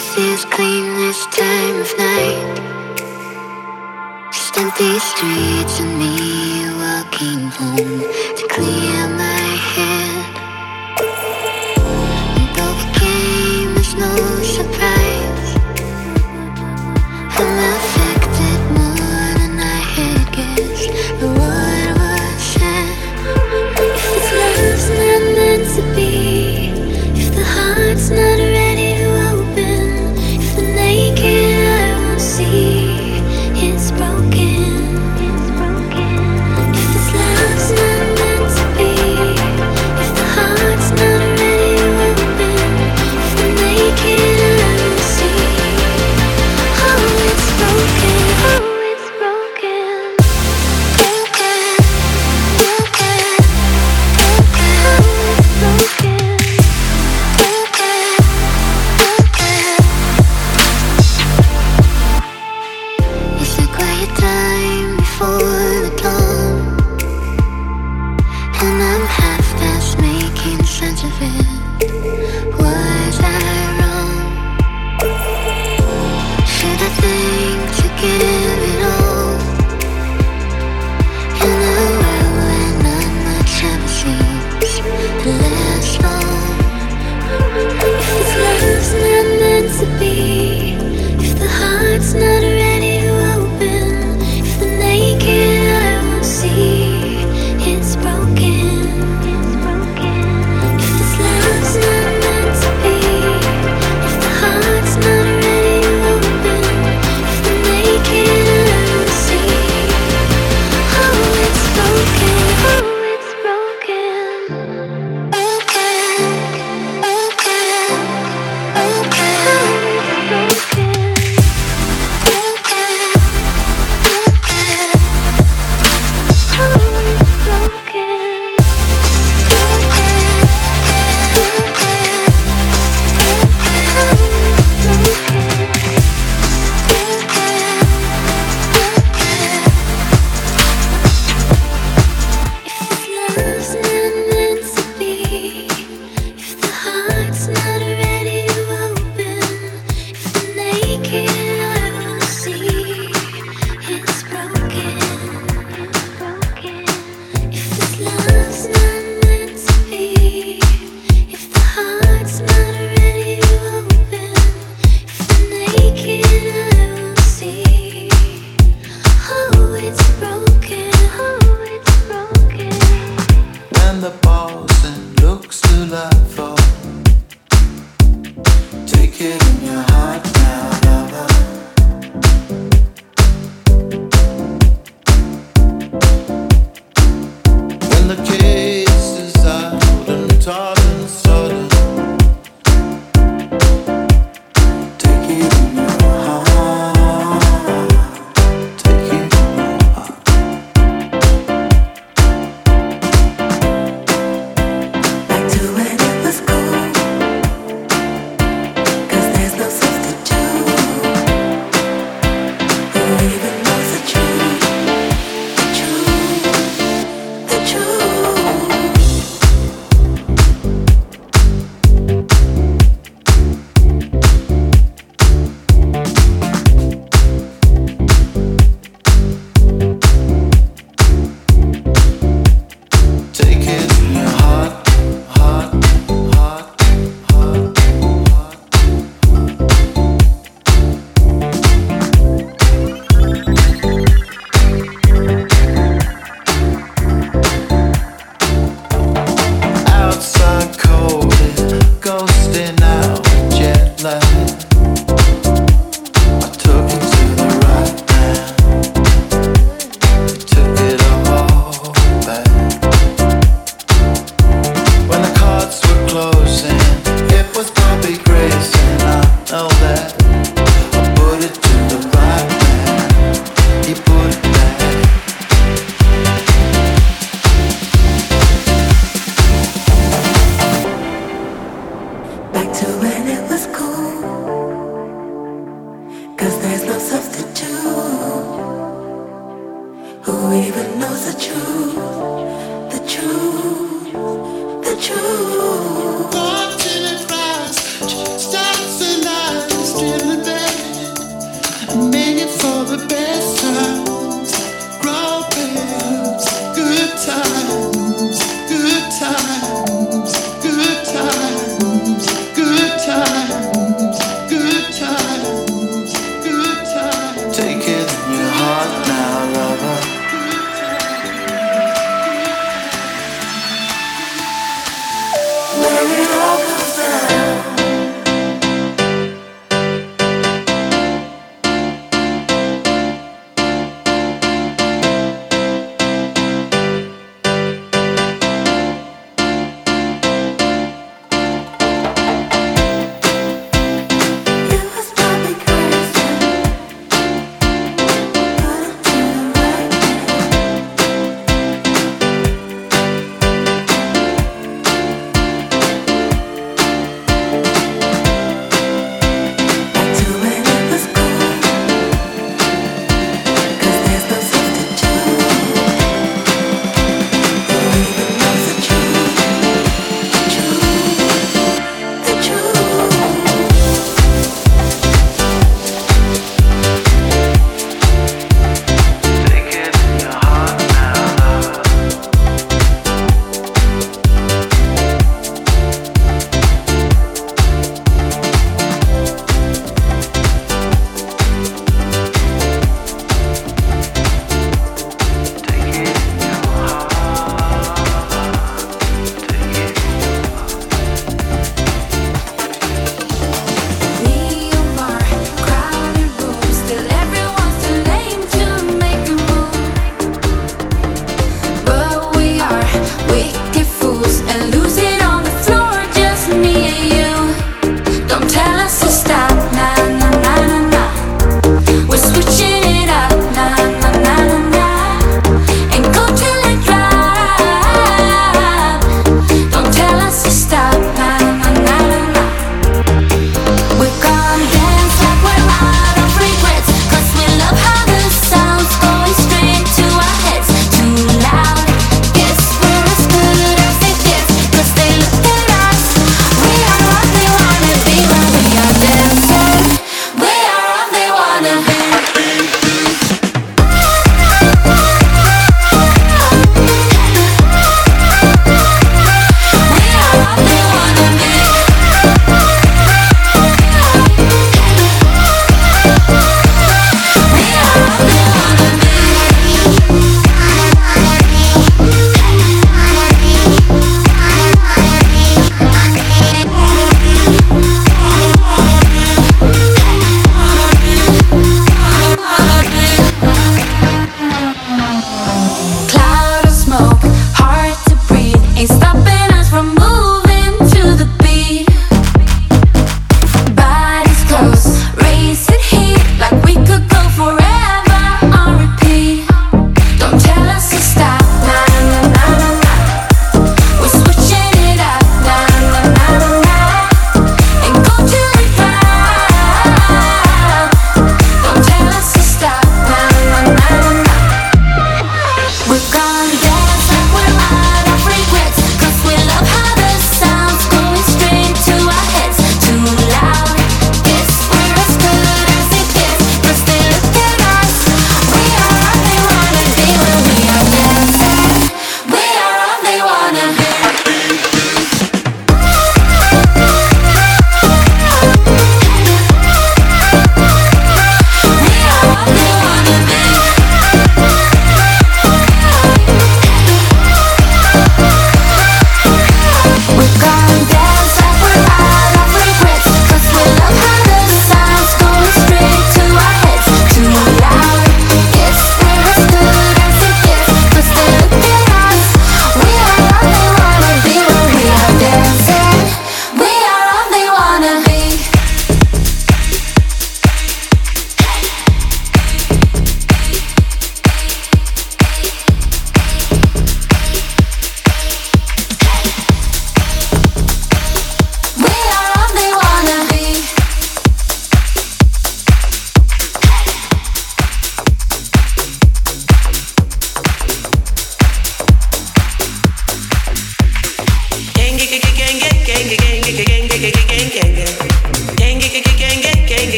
This is clean this time of night. Just empty streets and me walking home to clear.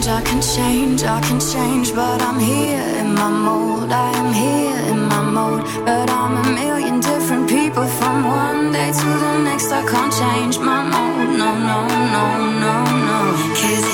change, I can change, I can change, but I'm here in my mold. I am here in my mold, but I'm a million different people from one day to the next. I can't change my mold, no, no, no, no, no. Cause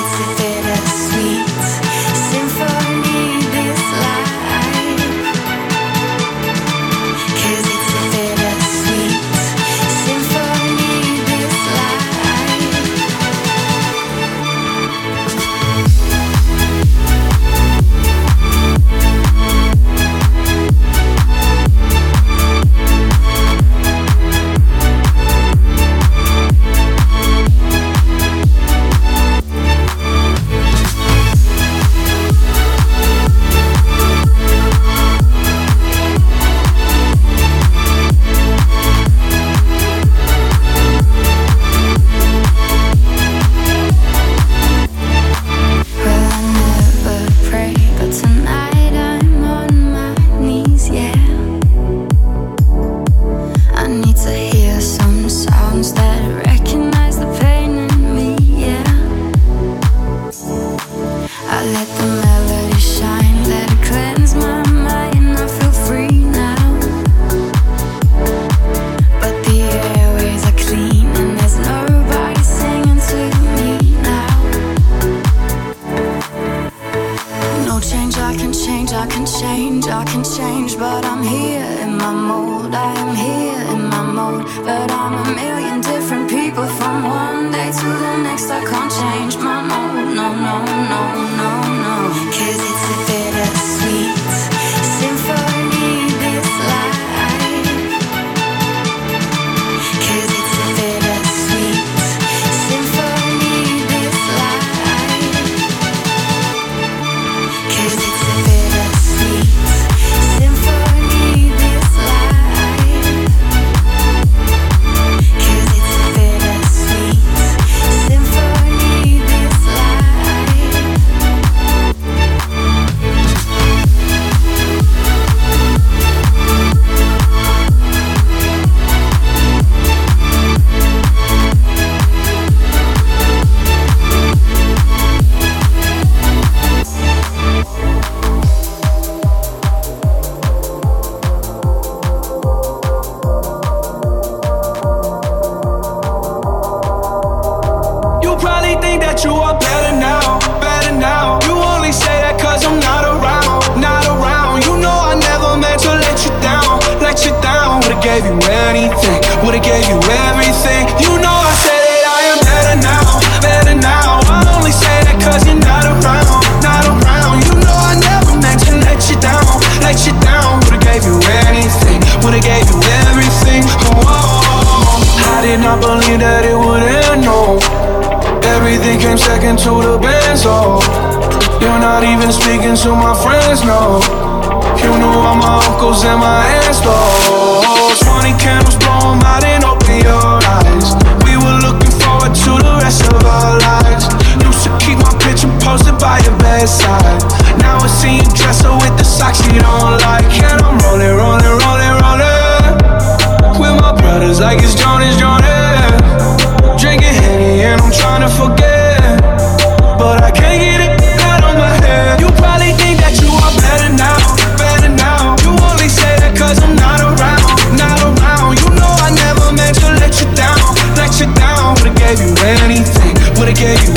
yeah, you.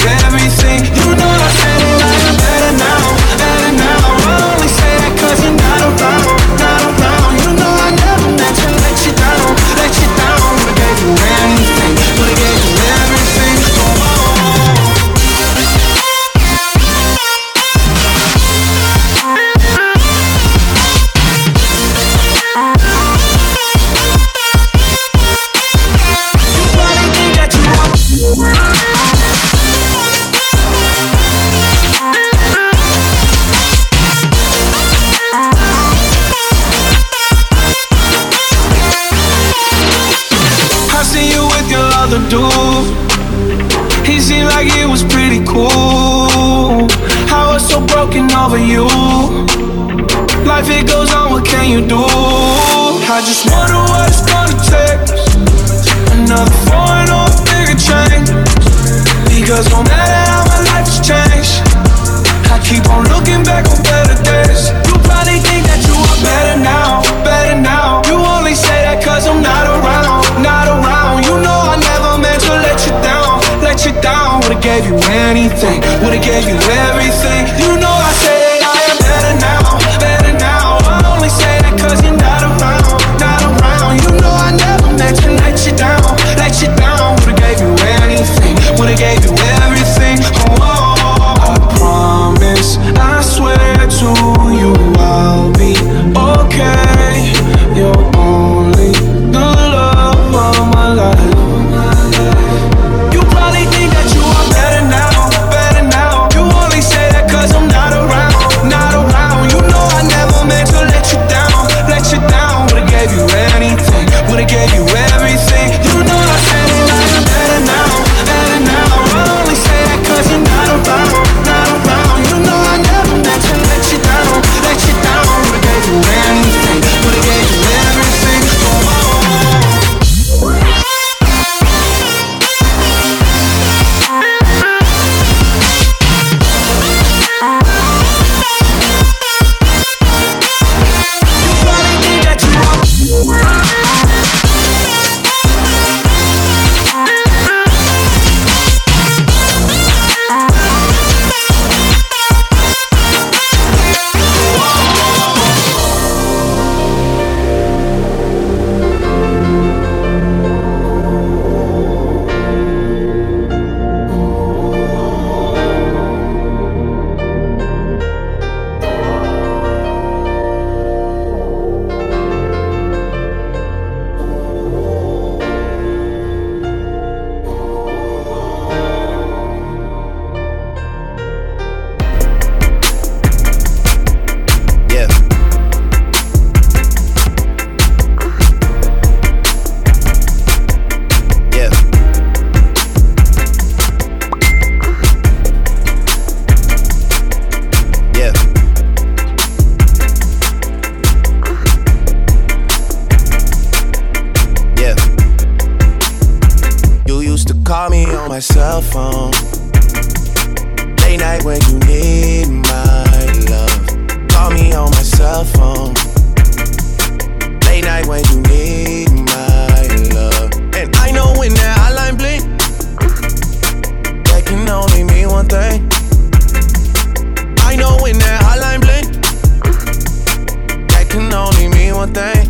one thing.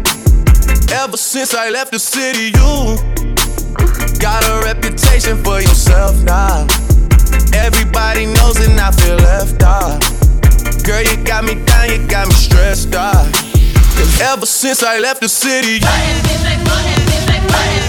Ever since I left the city, you got a reputation for yourself now. Everybody knows and I feel left out. Girl, you got me down, you got me stressed out. Cause ever since I left the city, you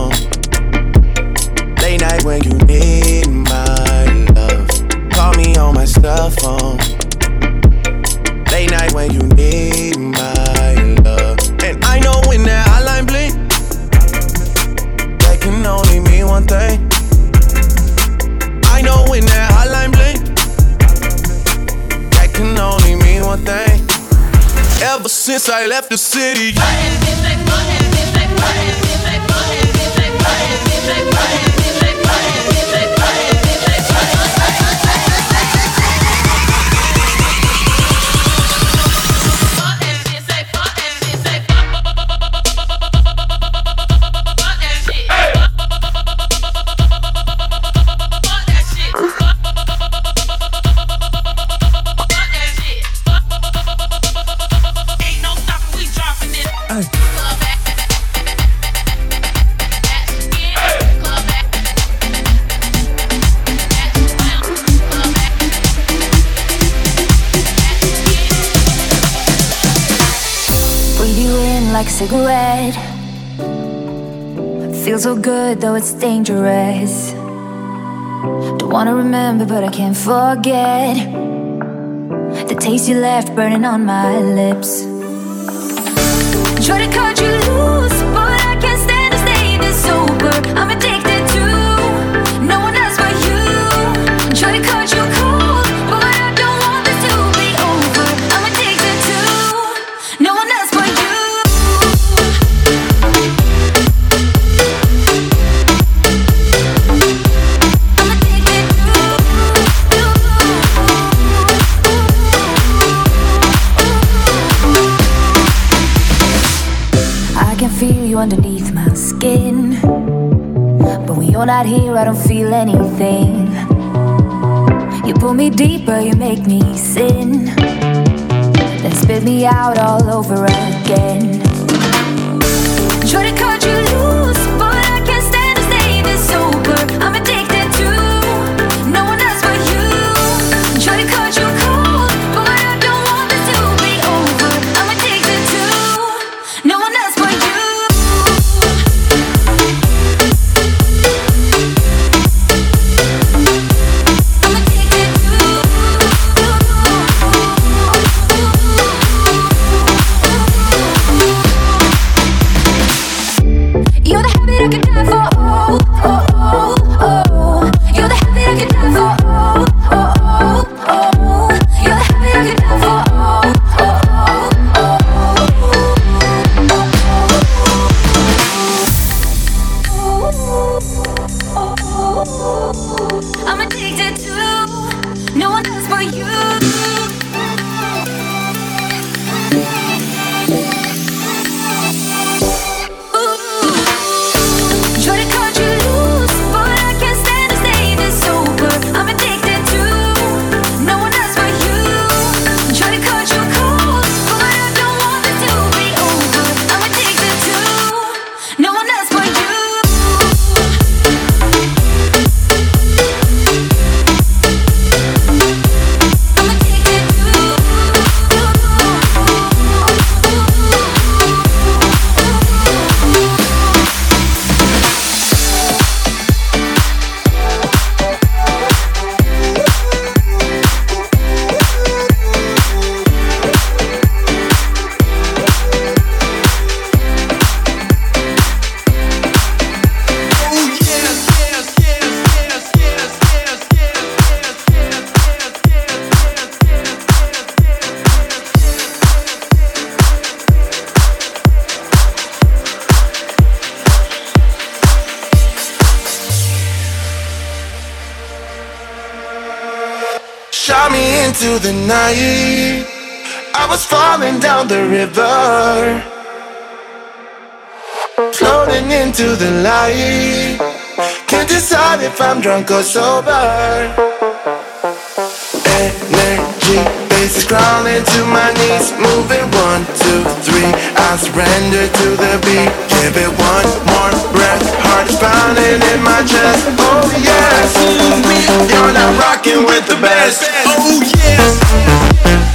left the city. though it's dangerous. Don't wanna remember, but I can't forget the taste you left burning on my lips. Try to cut you. here, I don't feel anything. You pull me deeper, you make me sin. Then spit me out all over again. the river. Floating into the light. Can't decide if I'm drunk or sober. Energy base is crawling to my knees. Moving one, two, three. I surrender to the beat. Give it one more breath. Heart is pounding in my chest. Oh yeah, you're not rocking with the best. Oh yeah